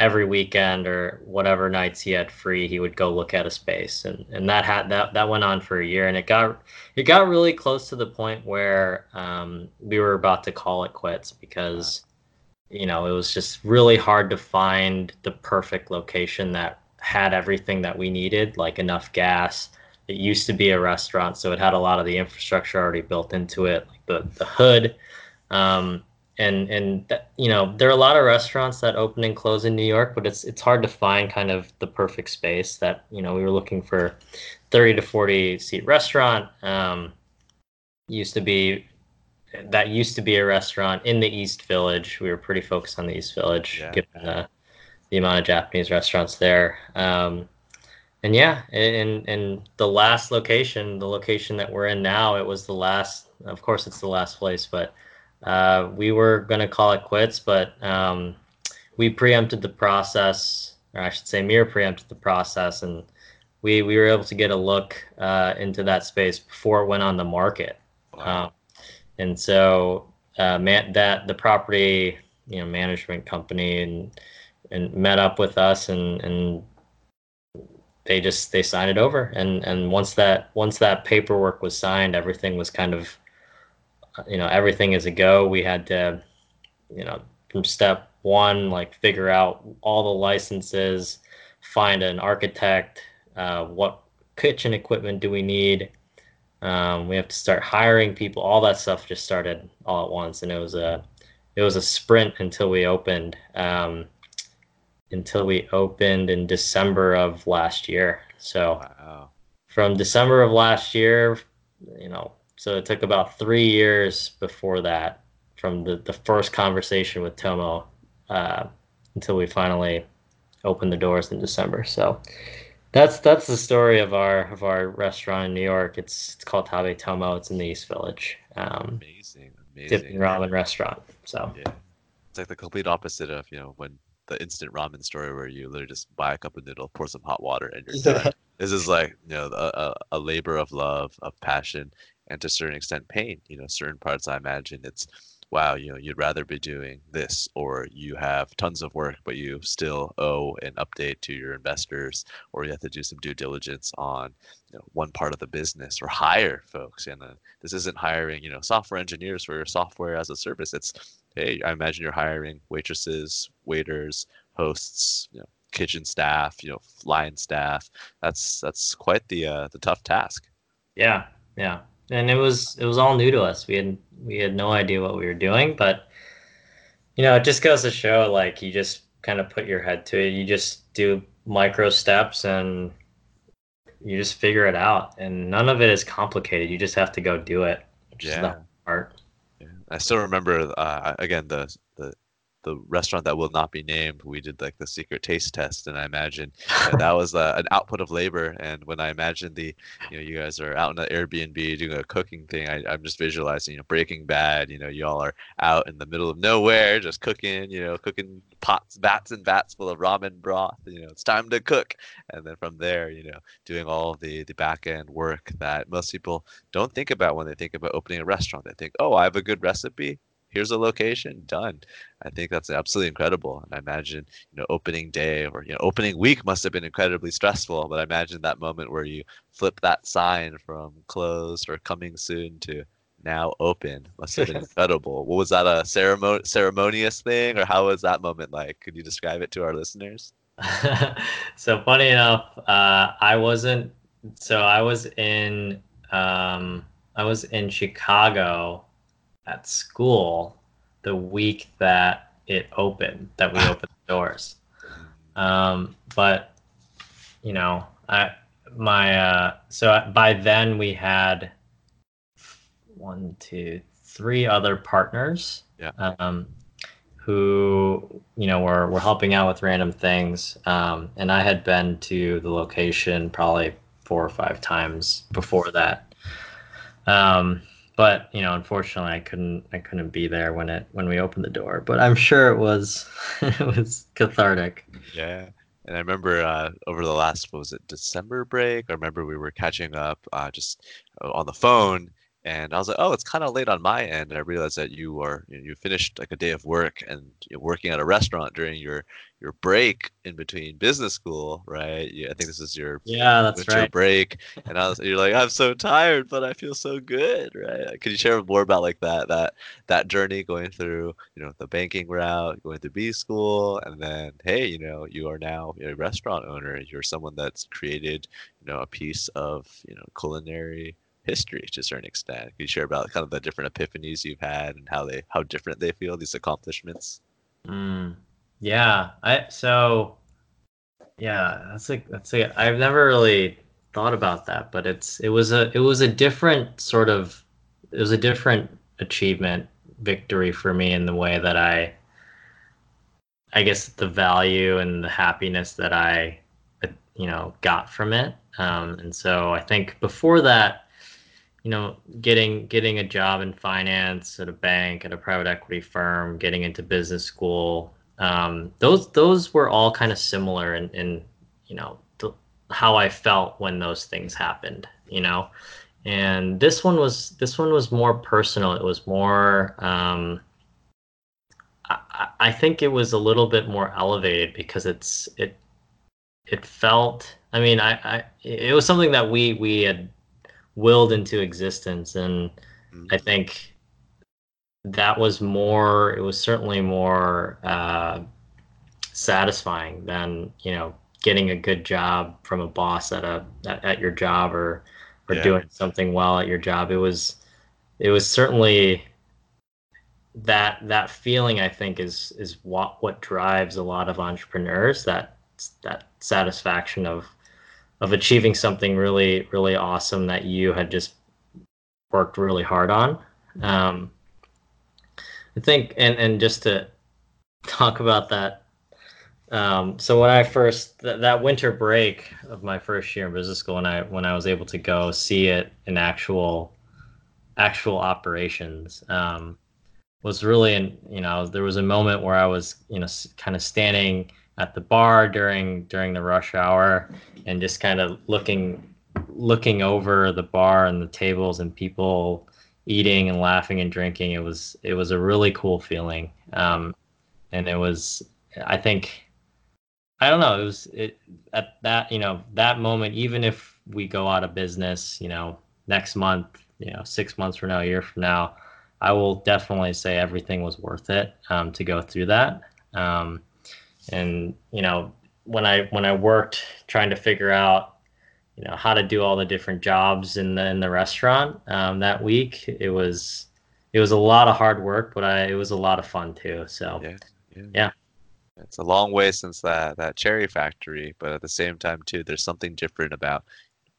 every weekend or whatever nights he had free, he would go look at a space, and and that had that that went on for a year, and it got it got really close to the point where um, we were about to call it quits because you know, it was just really hard to find the perfect location that had everything that we needed, like enough gas. It used to be a restaurant, so it had a lot of the infrastructure already built into it, like the the hood. Um, and and that, you know there are a lot of restaurants that open and close in New York, but it's it's hard to find kind of the perfect space that you know we were looking for, thirty to forty seat restaurant. Um, used to be that used to be a restaurant in the East Village. We were pretty focused on the East Village, yeah. given the, the amount of Japanese restaurants there. Um, and yeah, in in the last location, the location that we're in now, it was the last. Of course, it's the last place, but uh, we were going to call it quits, but um, we preempted the process, or I should say, Mir preempted the process, and we we were able to get a look uh, into that space before it went on the market. Wow. Um, and so uh, man, that the property you know management company and and met up with us and and they just they signed it over and and once that once that paperwork was signed everything was kind of you know everything is a go. We had to you know from step one like figure out all the licenses find an architect uh, what kitchen equipment do we need. Um, we have to start hiring people. All that stuff just started all at once and it was a it was a sprint until we opened um, until we opened in december of last year. So wow. from december of last year you know so it took about three years before that, from the, the first conversation with Tomo uh, until we finally opened the doors in December. So that's that's the story of our of our restaurant in New York. It's it's called Tabe Tomo. It's in the East Village. Um, amazing, amazing. Dipping ramen restaurant. So yeah. it's like the complete opposite of you know when the instant ramen story where you literally just buy a cup of noodle, pour some hot water, and you're done. this is like you know a, a labor of love, of passion, and to a certain extent pain you know certain parts i imagine it's wow you know you'd rather be doing this or you have tons of work but you still owe an update to your investors or you have to do some due diligence on you know, one part of the business or hire folks and uh, this isn't hiring you know software engineers for your software as a service it's hey i imagine you're hiring waitresses waiters hosts you know kitchen staff you know line staff. That's that's quite the uh, the tough task. Yeah yeah and it was it was all new to us. We had we had no idea what we were doing, but you know, it just goes to show like you just kind of put your head to it. You just do micro steps and you just figure it out. And none of it is complicated. You just have to go do it. Which yeah. is the part. Yeah. I still remember uh, again the the the restaurant that will not be named, we did like the secret taste test, and I imagine that was uh, an output of labor. And when I imagine the, you know, you guys are out in the Airbnb doing a cooking thing, I, I'm just visualizing, you know, Breaking Bad. You know, y'all are out in the middle of nowhere, just cooking, you know, cooking pots, vats and vats full of ramen broth. You know, it's time to cook, and then from there, you know, doing all the the back end work that most people don't think about when they think about opening a restaurant. They think, oh, I have a good recipe here's a location done. I think that's absolutely incredible and i imagine you know opening day or you know opening week must have been incredibly stressful but i imagine that moment where you flip that sign from closed or coming soon to now open must have been incredible. What was that a ceremon- ceremonious thing or how was that moment like? Could you describe it to our listeners? So funny enough uh, i wasn't so i was in um, i was in chicago at school the week that it opened, that we opened the doors. Um, but you know, I my uh, so by then we had one, two, three other partners. Yeah. Um, who you know were were helping out with random things, um, and I had been to the location probably four or five times before that. Um, but you know unfortunately i couldn't i couldn't be there when it when we opened the door but i'm sure it was it was cathartic yeah and i remember uh, over the last what was it december break i remember we were catching up uh, just uh, on the phone and I was like, oh, it's kind of late on my end. And I realized that you are you, know, you finished like a day of work and you're working at a restaurant during your your break in between business school, right? Yeah, I think this is your yeah, that's winter right. break. And I was you're like, I'm so tired, but I feel so good, right? Could you share more about like that that that journey going through you know the banking route, going to B school, and then hey, you know you are now a restaurant owner. You're someone that's created you know a piece of you know culinary history to a certain extent. Could you share about kind of the different epiphanies you've had and how they how different they feel these accomplishments? Mm, yeah, I so yeah, that's like that's like I've never really thought about that, but it's it was a it was a different sort of it was a different achievement victory for me in the way that I I guess the value and the happiness that I you know got from it. Um, and so I think before that, you know, getting getting a job in finance at a bank, at a private equity firm, getting into business school, um, those those were all kind of similar in, in you know the, how I felt when those things happened. You know, and this one was this one was more personal. It was more. Um, I, I think it was a little bit more elevated because it's it it felt. I mean, I, I it was something that we we had willed into existence and mm-hmm. i think that was more it was certainly more uh, satisfying than you know getting a good job from a boss at a at, at your job or or yeah. doing something well at your job it was it was certainly that that feeling i think is is what what drives a lot of entrepreneurs that that satisfaction of of achieving something really really awesome that you had just worked really hard on um, i think and and just to talk about that um, so when i first th- that winter break of my first year in business school when i when i was able to go see it in actual actual operations um, was really in you know there was a moment where i was you know kind of standing at the bar during during the rush hour and just kind of looking looking over the bar and the tables and people eating and laughing and drinking it was it was a really cool feeling. Um, and it was i think i don't know it was it at that you know that moment even if we go out of business you know next month you know six months from now a year from now i will definitely say everything was worth it um, to go through that. Um, and you know when I when I worked trying to figure out you know how to do all the different jobs in the in the restaurant um, that week, it was it was a lot of hard work, but I it was a lot of fun too. So yeah, yeah. yeah. It's a long way since that that cherry factory, but at the same time too, there's something different about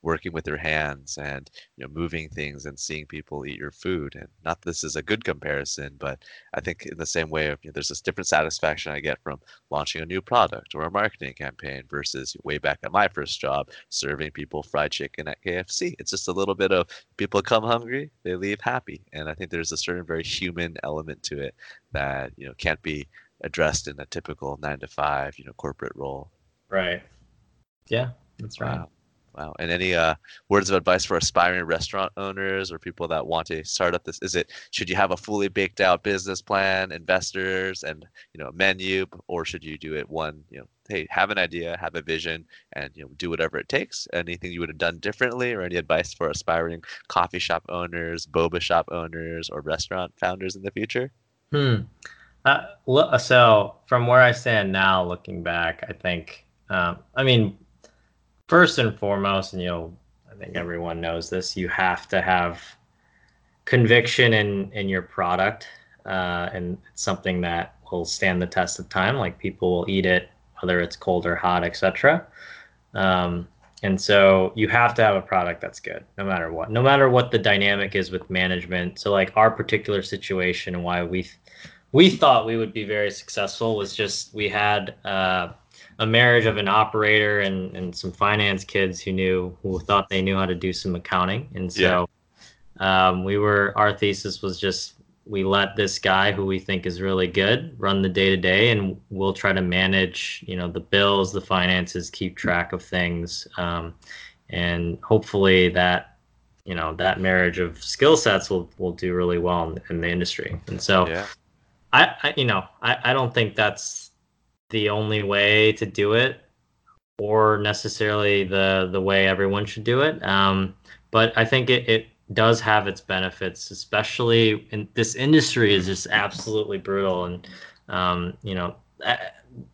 working with your hands and you know moving things and seeing people eat your food and not this is a good comparison but i think in the same way you know, there's this different satisfaction i get from launching a new product or a marketing campaign versus way back at my first job serving people fried chicken at kfc it's just a little bit of people come hungry they leave happy and i think there's a certain very human element to it that you know can't be addressed in a typical nine to five you know corporate role. Right. Yeah that's right. Wow. Wow. And any uh, words of advice for aspiring restaurant owners or people that want to start up this? Is it should you have a fully baked out business plan, investors, and you know menu, or should you do it one? You know, hey, have an idea, have a vision, and you know do whatever it takes. Anything you would have done differently, or any advice for aspiring coffee shop owners, boba shop owners, or restaurant founders in the future? Hmm. Uh, so from where I stand now, looking back, I think, um, I mean, first and foremost, and you know, I think everyone knows this, you have to have conviction in in your product, uh, and it's something that will stand the test of time. Like people will eat it, whether it's cold or hot, etc. Um, and so you have to have a product that's good, no matter what, no matter what the dynamic is with management. So like our particular situation and why we we thought we would be very successful was just we had uh, a marriage of an operator and, and some finance kids who knew who thought they knew how to do some accounting and so yeah. um, we were our thesis was just we let this guy who we think is really good run the day to day and we'll try to manage you know the bills the finances keep track of things um, and hopefully that you know that marriage of skill sets will will do really well in, in the industry. And so, Yeah. I, I you know I, I don't think that's the only way to do it, or necessarily the the way everyone should do it. Um, but I think it, it does have its benefits, especially in this industry is just absolutely brutal, and um, you know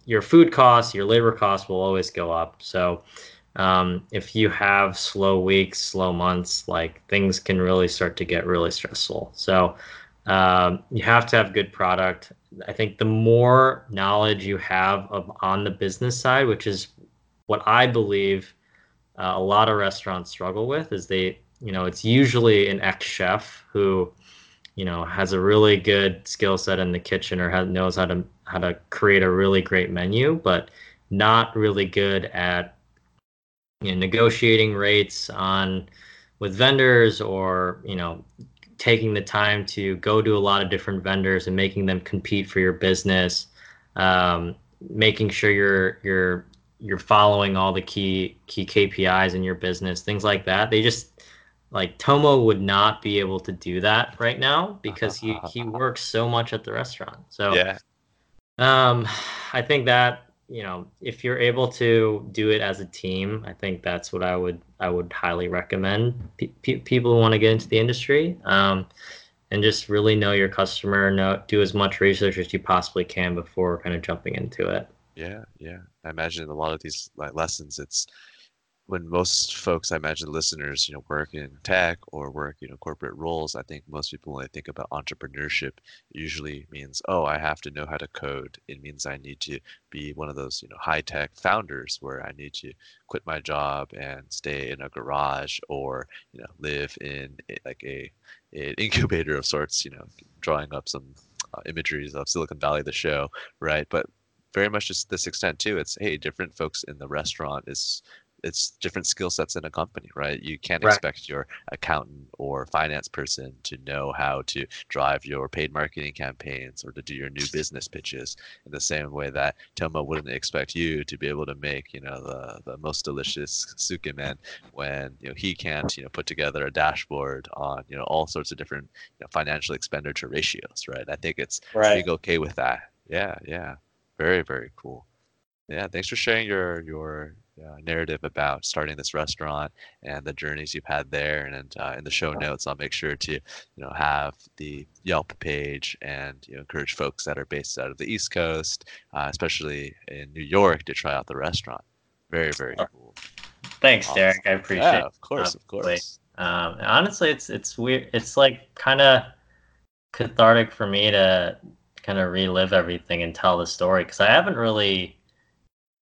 your food costs, your labor costs will always go up. So um, if you have slow weeks, slow months, like things can really start to get really stressful. So um, you have to have good product. I think the more knowledge you have of on the business side, which is what I believe uh, a lot of restaurants struggle with, is they, you know, it's usually an ex chef who, you know, has a really good skill set in the kitchen or has, knows how to how to create a really great menu, but not really good at you know, negotiating rates on with vendors or you know taking the time to go to a lot of different vendors and making them compete for your business um, making sure you're you're you're following all the key key KPIs in your business things like that they just like Tomo would not be able to do that right now because he he works so much at the restaurant so Yeah. um, I think that you know if you're able to do it as a team, I think that's what I would I would highly recommend pe- pe- people who want to get into the industry. Um, and just really know your customer, know do as much research as you possibly can before kind of jumping into it. Yeah, yeah. I imagine a lot of these lessons, it's when most folks, I imagine listeners, you know, work in tech or work, you know, corporate roles, I think most people when they think about entrepreneurship usually means, oh, I have to know how to code. It means I need to be one of those, you know, high tech founders where I need to quit my job and stay in a garage or, you know, live in a, like a an incubator of sorts, you know, drawing up some uh, imageries of Silicon Valley, the show, right? But very much just this extent too. It's hey, different folks in the restaurant is it's different skill sets in a company, right? You can't Right. expect your accountant or finance person to know how to drive your paid marketing campaigns or to do your new business pitches in the same way that Tomo wouldn't expect you to be able to make, you know, the, the most delicious tsukemen when, you know, he can't, you know, put together a dashboard on, you know, all sorts of different you know, financial expenditure ratios, right? I think it's being okay with that. Yeah, yeah. Very, very cool. Yeah, thanks for sharing your your uh, narrative about starting this restaurant and the journeys you've had there. And uh, in the show notes, I'll make sure to you know have the Yelp page and you know encourage folks that are based out of the East Coast, uh, especially in New York, to try out the restaurant. Very, very cool. Thanks, Awesome. Derek. I appreciate. Yeah, it. of course, of course. Um, honestly, it's it's weird. It's like kind of cathartic for me to kind of relive everything and tell the story because I haven't really,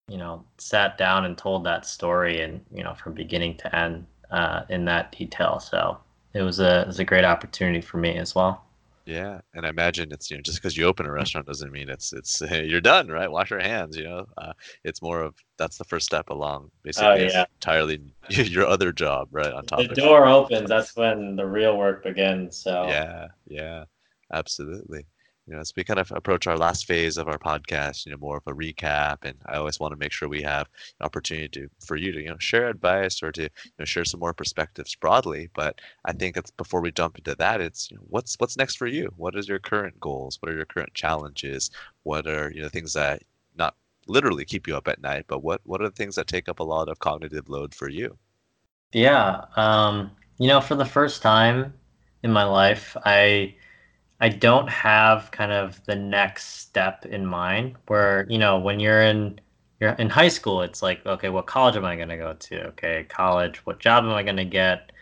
you know, sat down and told that story and you know from beginning to end uh, in that detail. So it was a it was a great opportunity for me as well. Yeah, and I imagine it's you know just because you open a restaurant doesn't mean it's it's you're done, right? Wash your hands, you know. Uh, it's more of that's the first step along basically yeah. entirely your other job, right? On top The of door opens. That's when the real work begins. So Yeah, yeah, absolutely. You know, as we kind of approach our last phase of our podcast, you know, more of a recap, and I always want to make sure we have an opportunity to for you to, you know, share advice or to, you know, share some more perspectives broadly. But I think that's before we jump into that, it's you know, what's what's next for you? What is your current goals? What are your current challenges? What are, you know, things that not literally keep you up at night, but what what are the things that take up a lot of cognitive load for you? Yeah, um, you know, for the first time in my life, I I don't have kind of the next step in mind where, you know, when you're in you're in high school, it's like, okay, what college am I going to go to? Okay, college, what job am I going to get?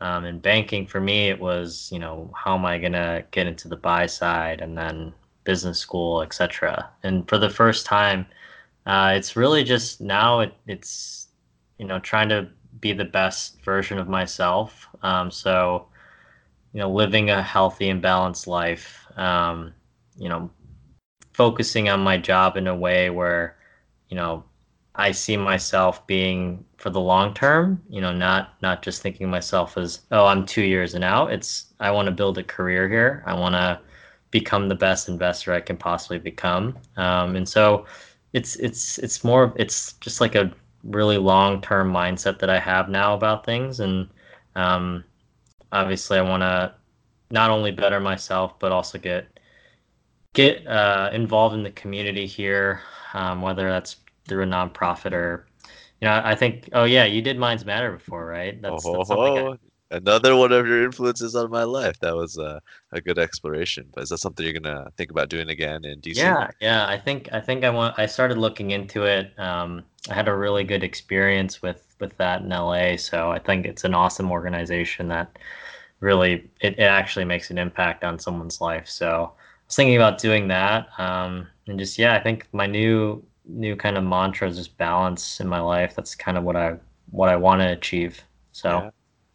Um, in banking, for me, it was, you know, how am I going to get into the buy side and then business school, etc. And for the first time, uh, it's really just now it, it's, you know, trying to be the best version of myself. Um, so, you know, living a healthy and balanced life. Um, you know, focusing on my job in a way where, you know, I see myself being for the long term. You know, not not just thinking myself as, oh, I'm two years and out. It's I want to build a career here. I want to become the best investor I can possibly become. Um, and so, it's it's it's more it's just like a really long term mindset that I have now about things and um, obviously, I want to not only better myself, but also get get uh, involved in the community here, um, whether that's through a nonprofit or, you know, I think. Oh yeah, you did Minds Matter before, right? That's, oh, that's I, another one of your influences on my life. That was a, a good exploration. But is that something you're gonna think about doing again in DC? Yeah, yeah. I think I think I want. I started looking into it. Um, I had a really good experience with with that in LA. So I think it's an awesome organization that really it, it actually makes an impact on someone's life. So I was thinking about doing that. Um, and just yeah, I think my new new kind of mantra is just balance in my life. That's kind of what I what I want to achieve. So. Yeah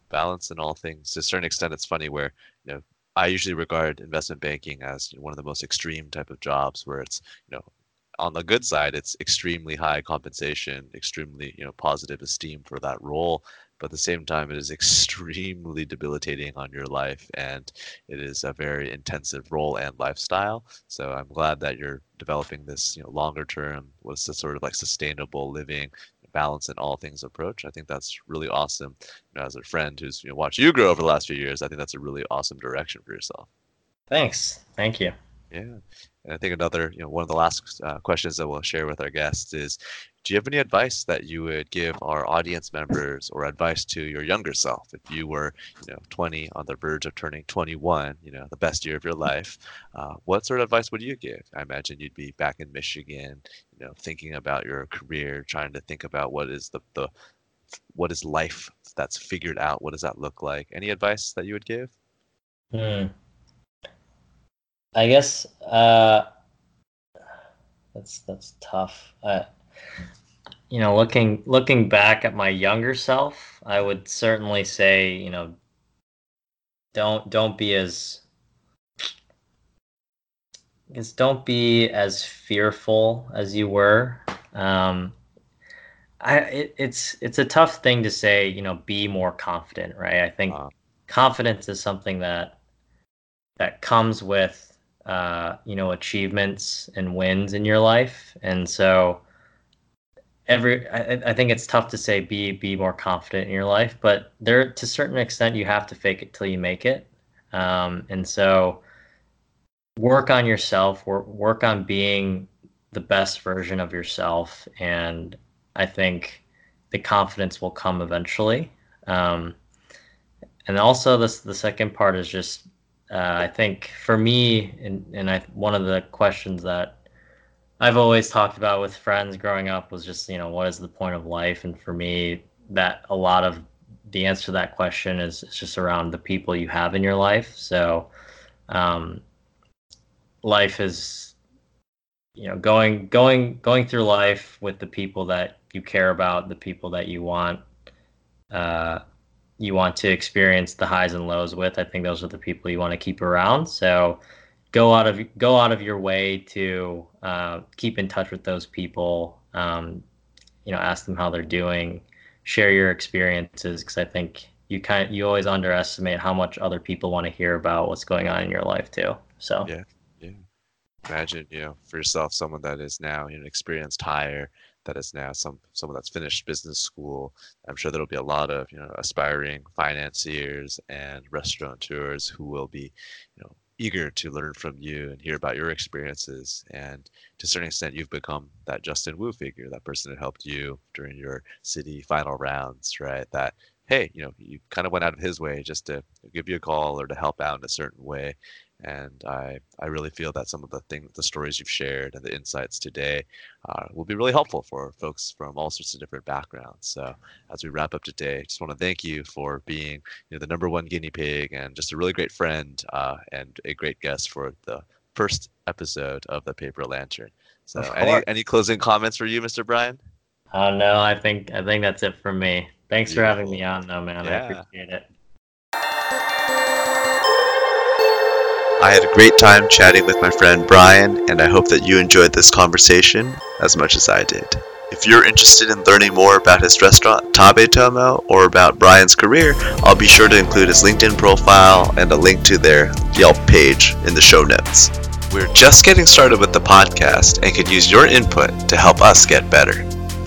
balance in all things. To a certain extent, it's funny where you know I usually regard investment banking as one of the most extreme type of jobs where it's you know on the good side it's extremely high compensation, extremely you know positive esteem for that role, but at the same time it is extremely debilitating on your life and it is a very intensive role and lifestyle. So I'm glad that you're developing this you know longer term what's the sort of like sustainable living balance in all things approach. I think that's really awesome. You know, as a friend who's you know, watched you grow over the last few years, I think that's a really awesome direction for yourself. Thanks. Thank you. Yeah. And I think another, you know, one of the last uh, questions that we'll share with our guests is do you have any advice that you would give our audience members or advice to your younger self if you were you know 20 on the verge of turning 21 you know the best year of your life? Uh, what sort of advice would you give? I imagine you'd be back in michigan you know thinking about your career trying to think about what is the, the what is life that's figured out? What does that look like? Any advice that you would give? Hmm. I guess uh, that's that's tough uh, you know, looking looking back at my younger self, I would certainly say, you know, don't don't be as I guess don't be as fearful as you were. Um, I it, it's it's a tough thing to say, you know, be more confident, right? I think wow. confidence is something that that comes with uh, you know achievements and wins in your life, and so every I, I think it's tough to say be be more confident in your life but there to a certain extent you have to fake it till you make it. Um, and so work on yourself work, work on being the best version of yourself. And i think the confidence will come eventually. Um, and also this the second part is just uh, i think for me and, and i one of the questions that I've always talked about with friends growing up was just, you know, what is the point of life? And for me, that a lot of the answer to that question is, is just around the people you have in your life. So, um, life is, you know, going, going, going through life with the people that you care about, the people that you want, uh, you want to experience the highs and lows with. I think those are the people you want to keep around. So, go out of go out of your way to uh, keep in touch with those people. Um, you know, ask them how they're doing, share your experiences because I think you kind of, you always underestimate how much other people want to hear about what's going on in your life too. So yeah, yeah. Imagine you know for yourself someone that is now you know experienced hire that is now some someone that's finished business school. I'm sure there'll be a lot of you know aspiring financiers and restaurateurs who will be you know eager to learn from you and hear about your experiences. And to a certain extent, you've become that Justin Wu figure, that person that helped you during your Citi final rounds, right? That hey, you know, you kind of went out of his way just to give you a call or to help out in a certain way. And I, I really feel that some of the things, the stories you've shared and the insights today uh, will be really helpful for folks from all sorts of different backgrounds. So as we wrap up today, just want to thank you for being you know, the number one guinea pig and just a really great friend uh, and a great guest for the first episode of the Paper Lantern. So any, any closing comments for you, Mr. Brian? Oh no, I think I think that's it from me. Thanks for having me on though, man. Yeah. I appreciate it. I had a great time chatting with my friend Brian, and I hope that you enjoyed this conversation as much as I did. If you're interested in learning more about his restaurant, Tabe Tomo, or about Brian's career, I'll be sure to include his LinkedIn profile and a link to their Yelp page in the show notes. We're just getting started with the podcast and could use your input to help us get better.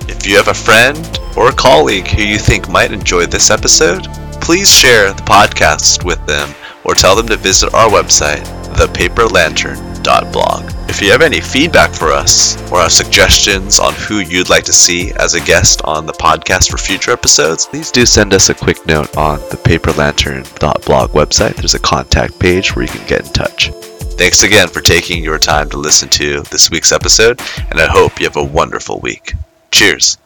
If you have a friend or a colleague who you think might enjoy this episode, please share the podcast with them or tell them to visit our website, thepaperlantern.blog. If you have any feedback for us or have suggestions on who you'd like to see as a guest on the podcast for future episodes, please do send us a quick note on the paperlantern.blog website. There's a contact page where you can get in touch. Thanks again for taking your time to listen to this week's episode, and I hope you have a wonderful week. Cheers.